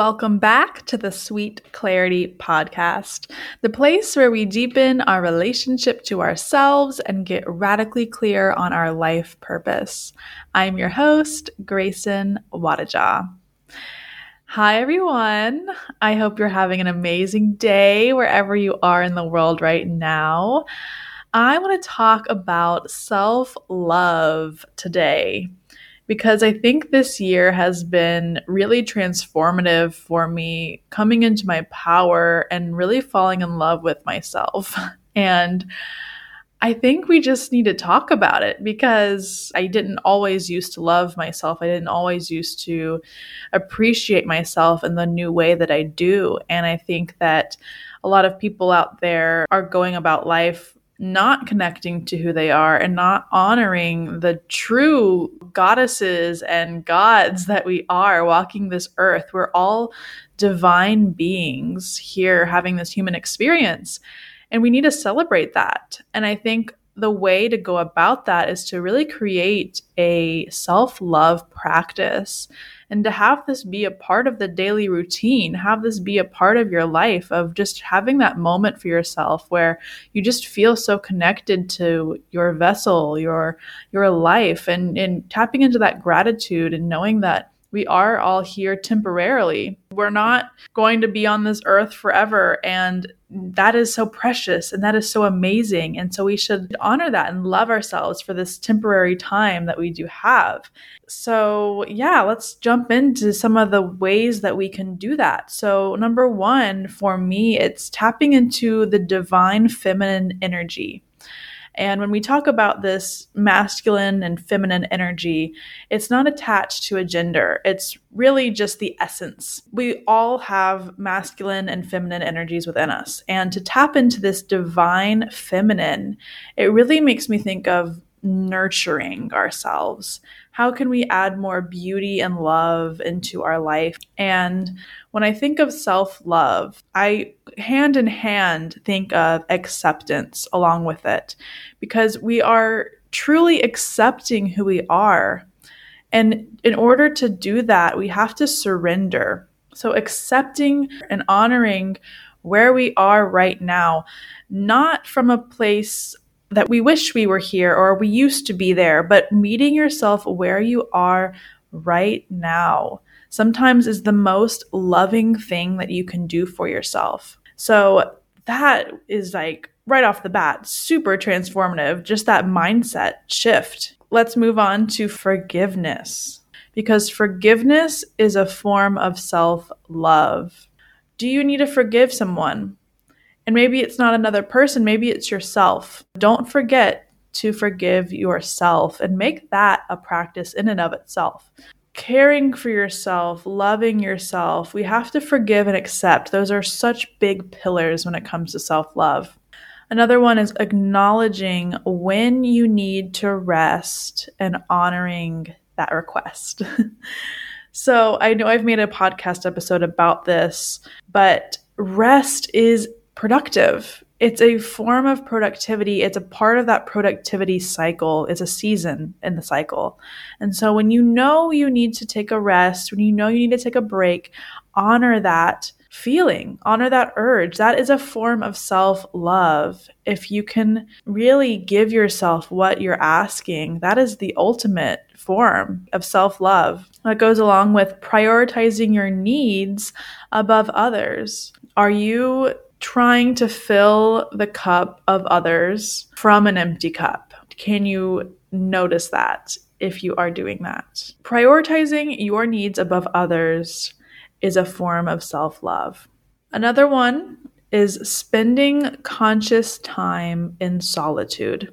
Welcome back to the Sweet Clarity Podcast, the place where we deepen our relationship to ourselves and get radically clear on our life purpose. I'm your host, Grayson Wadajaw. Hi, everyone. I hope you're having an amazing day wherever you are in the world right now. I want to talk about self love today because I think this year has been really transformative for me coming into my power and really falling in love with myself. And I think we just need to talk about it because I didn't always used to love myself. I didn't always used to appreciate myself in the new way that I do. And I think that a lot of people out there are going about life not connecting to who they are and not honoring the true goddesses and gods that we are walking this earth. We're all divine beings here having this human experience. And we need to celebrate that. And I think the way to go about that is to really create a self love practice and to have this be a part of the daily routine, have this be a part of your life of just having that moment for yourself where you just feel so connected to your vessel, your your life and and tapping into that gratitude and knowing that we are all here temporarily. We're not going to be on this earth forever. And that is so precious and that is so amazing. And so we should honor that and love ourselves for this temporary time that we do have. So, yeah, let's jump into some of the ways that we can do that. So, number one, for me, it's tapping into the divine feminine energy. And when we talk about this masculine and feminine energy, it's not attached to a gender. It's really just the essence. We all have masculine and feminine energies within us. And to tap into this divine feminine, it really makes me think of nurturing ourselves how can we add more beauty and love into our life? And when I think of self love, I hand in hand think of acceptance along with it because we are truly accepting who we are. And in order to do that, we have to surrender. So, accepting and honoring where we are right now, not from a place that we wish we were here or we used to be there, but meeting yourself where you are right now sometimes is the most loving thing that you can do for yourself. So that is like right off the bat, super transformative, just that mindset shift. Let's move on to forgiveness because forgiveness is a form of self love. Do you need to forgive someone? And maybe it's not another person, maybe it's yourself. Don't forget to forgive yourself and make that a practice in and of itself. Caring for yourself, loving yourself, we have to forgive and accept. Those are such big pillars when it comes to self love. Another one is acknowledging when you need to rest and honoring that request. so I know I've made a podcast episode about this, but rest is productive. It's a form of productivity. It's a part of that productivity cycle. It's a season in the cycle. And so when you know you need to take a rest, when you know you need to take a break, honor that feeling, honor that urge. That is a form of self love. If you can really give yourself what you're asking, that is the ultimate form of self love. That goes along with prioritizing your needs above others. Are you trying to fill the cup of others from an empty cup. Can you notice that if you are doing that? Prioritizing your needs above others is a form of self love. Another one is spending conscious time in solitude.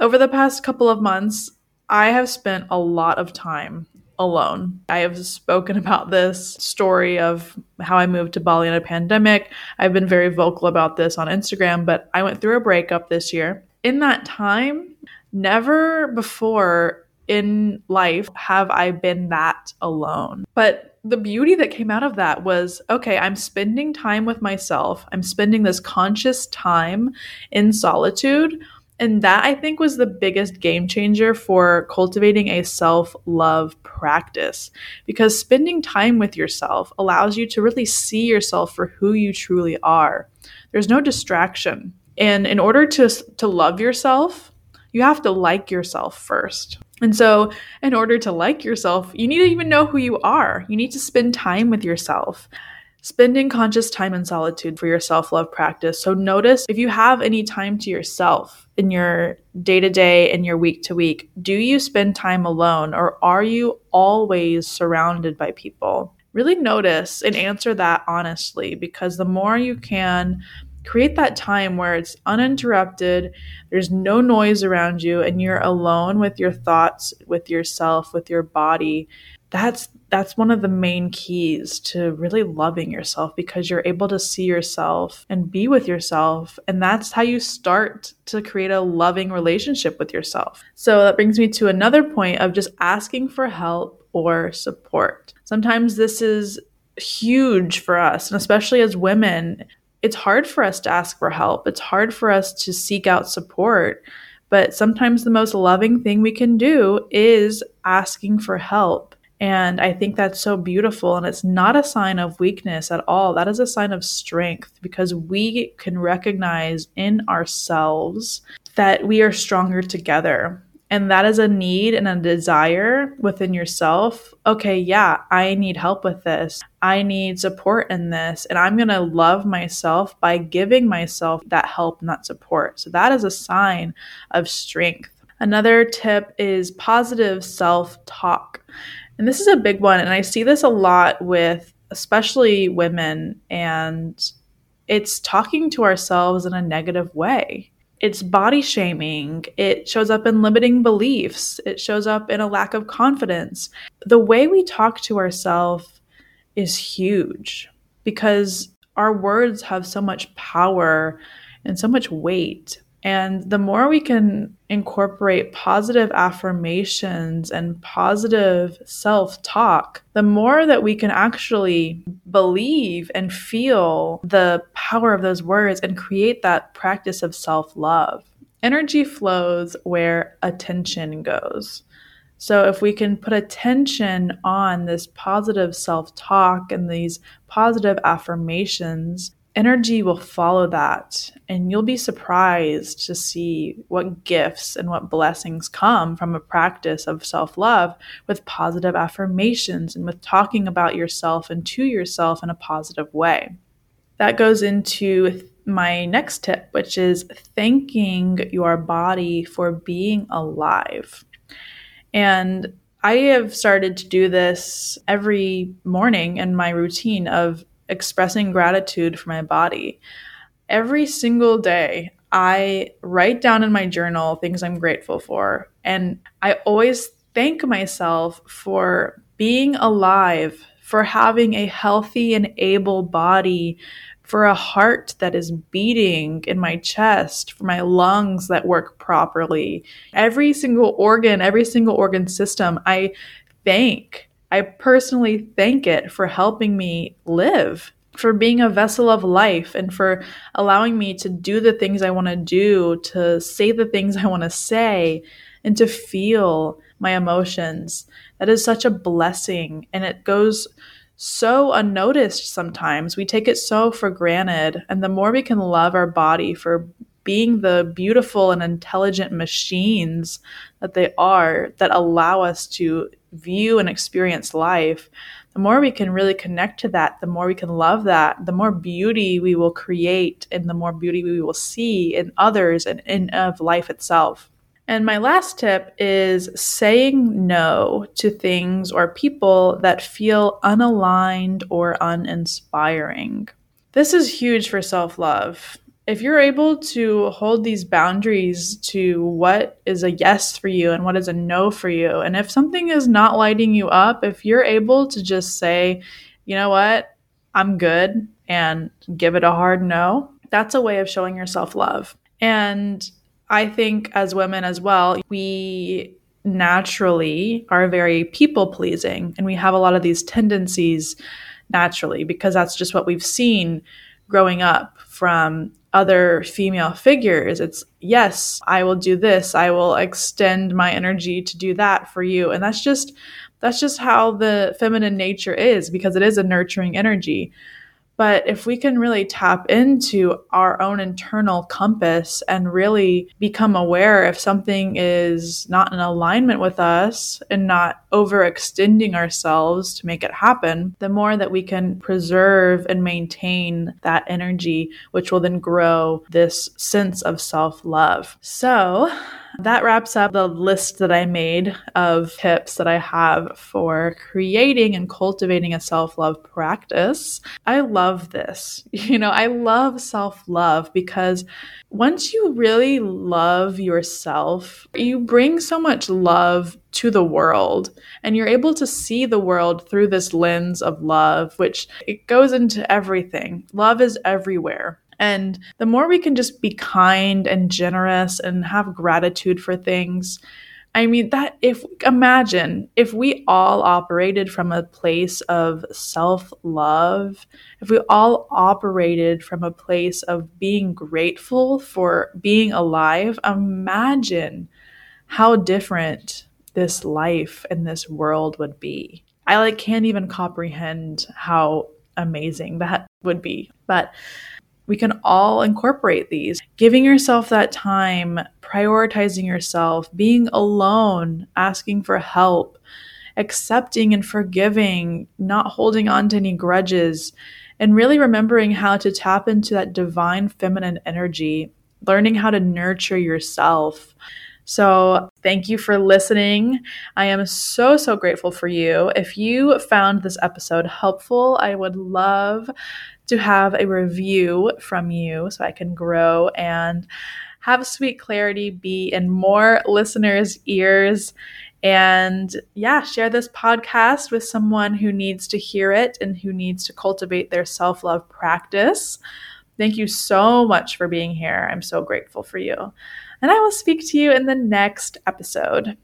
Over the past couple of months, I have spent a lot of time alone. I have spoken about this story of how I moved to Bali in a pandemic. I've been very vocal about this on Instagram, but I went through a breakup this year. In that time, never before in life have I been that alone. But the beauty that came out of that was okay, I'm spending time with myself. I'm spending this conscious time in solitude And that I think was the biggest game changer for cultivating a self love practice because spending time with yourself allows you to really see yourself for who you truly are. There's no distraction. And in order to, to love yourself, you have to like yourself first. And so, in order to like yourself, you need to even know who you are. You need to spend time with yourself. Spending conscious time in solitude for your self love practice. So, notice if you have any time to yourself in your day to day and your week to week, do you spend time alone or are you always surrounded by people? Really notice and answer that honestly because the more you can create that time where it's uninterrupted, there's no noise around you, and you're alone with your thoughts, with yourself, with your body. That's that's one of the main keys to really loving yourself because you're able to see yourself and be with yourself and that's how you start to create a loving relationship with yourself. So that brings me to another point of just asking for help or support. Sometimes this is huge for us and especially as women it's hard for us to ask for help. It's hard for us to seek out support. But sometimes the most loving thing we can do is asking for help. And I think that's so beautiful. And it's not a sign of weakness at all. That is a sign of strength because we can recognize in ourselves that we are stronger together and that is a need and a desire within yourself. Okay, yeah, I need help with this. I need support in this. And I'm going to love myself by giving myself that help and that support. So that is a sign of strength. Another tip is positive self talk. And this is a big one. And I see this a lot with especially women. And it's talking to ourselves in a negative way it's body shaming. It shows up in limiting beliefs. It shows up in a lack of confidence. The way we talk to ourselves is huge because our words have so much power and so much weight. And the more we can incorporate positive affirmations and positive self talk, the more that we can actually believe and feel the power of those words and create that practice of self love. Energy flows where attention goes. So, if we can put attention on this positive self talk and these positive affirmations, energy will follow that and you'll be surprised to see what gifts and what blessings come from a practice of self-love with positive affirmations and with talking about yourself and to yourself in a positive way. That goes into my next tip which is thanking your body for being alive. And I have started to do this every morning in my routine of expressing gratitude for my body. Every single day, I write down in my journal things I'm grateful for. And I always thank myself for being alive, for having a healthy and able body, for a heart that is beating in my chest, for my lungs that work properly. Every single organ, every single organ system, I thank I personally thank it for helping me live, for being a vessel of life, and for allowing me to do the things I want to do, to say the things I want to say, and to feel my emotions. That is such a blessing, and it goes so unnoticed sometimes. We take it so for granted. And the more we can love our body for being the beautiful and intelligent machines that they are that allow us to view and experience life, the more we can really connect to that, the more we can love that, the more beauty we will create and the more beauty we will see in others and in of life itself. And my last tip is saying no to things or people that feel unaligned or uninspiring. This is huge for self love if you're able to hold these boundaries to what is a yes for you and what is a no for you, and if something is not lighting you up, if you're able to just say, you know what, I'm good, and give it a hard no, that's a way of showing yourself love. And I think as women as well, we naturally are very people pleasing and we have a lot of these tendencies naturally because that's just what we've seen growing up from other female figures. It's, yes, I will do this. I will extend my energy to do that for you. And that's just, that's just how the feminine nature is because it is a nurturing energy. But if we can really tap into our own internal compass and really become aware if something is not in alignment with us and not overextending ourselves to make it happen, the more that we can preserve and maintain that energy, which will then grow this sense of self love. So, that wraps up the list that I made of tips that I have for creating and cultivating a self love practice. I love this. You know, I love self love because once you really love yourself, you bring so much love to the world and you're able to see the world through this lens of love, which it goes into everything. Love is everywhere. And the more we can just be kind and generous and have gratitude for things, I mean, that if imagine if we all operated from a place of self love, if we all operated from a place of being grateful for being alive, imagine how different this life and this world would be. I like can't even comprehend how amazing that would be. But we can all incorporate these. Giving yourself that time, prioritizing yourself, being alone, asking for help, accepting and forgiving, not holding on to any grudges, and really remembering how to tap into that divine feminine energy, learning how to nurture yourself. So, thank you for listening. I am so, so grateful for you. If you found this episode helpful, I would love to have a review from you so I can grow and have sweet clarity be in more listeners' ears. And yeah, share this podcast with someone who needs to hear it and who needs to cultivate their self love practice. Thank you so much for being here. I'm so grateful for you. And I will speak to you in the next episode.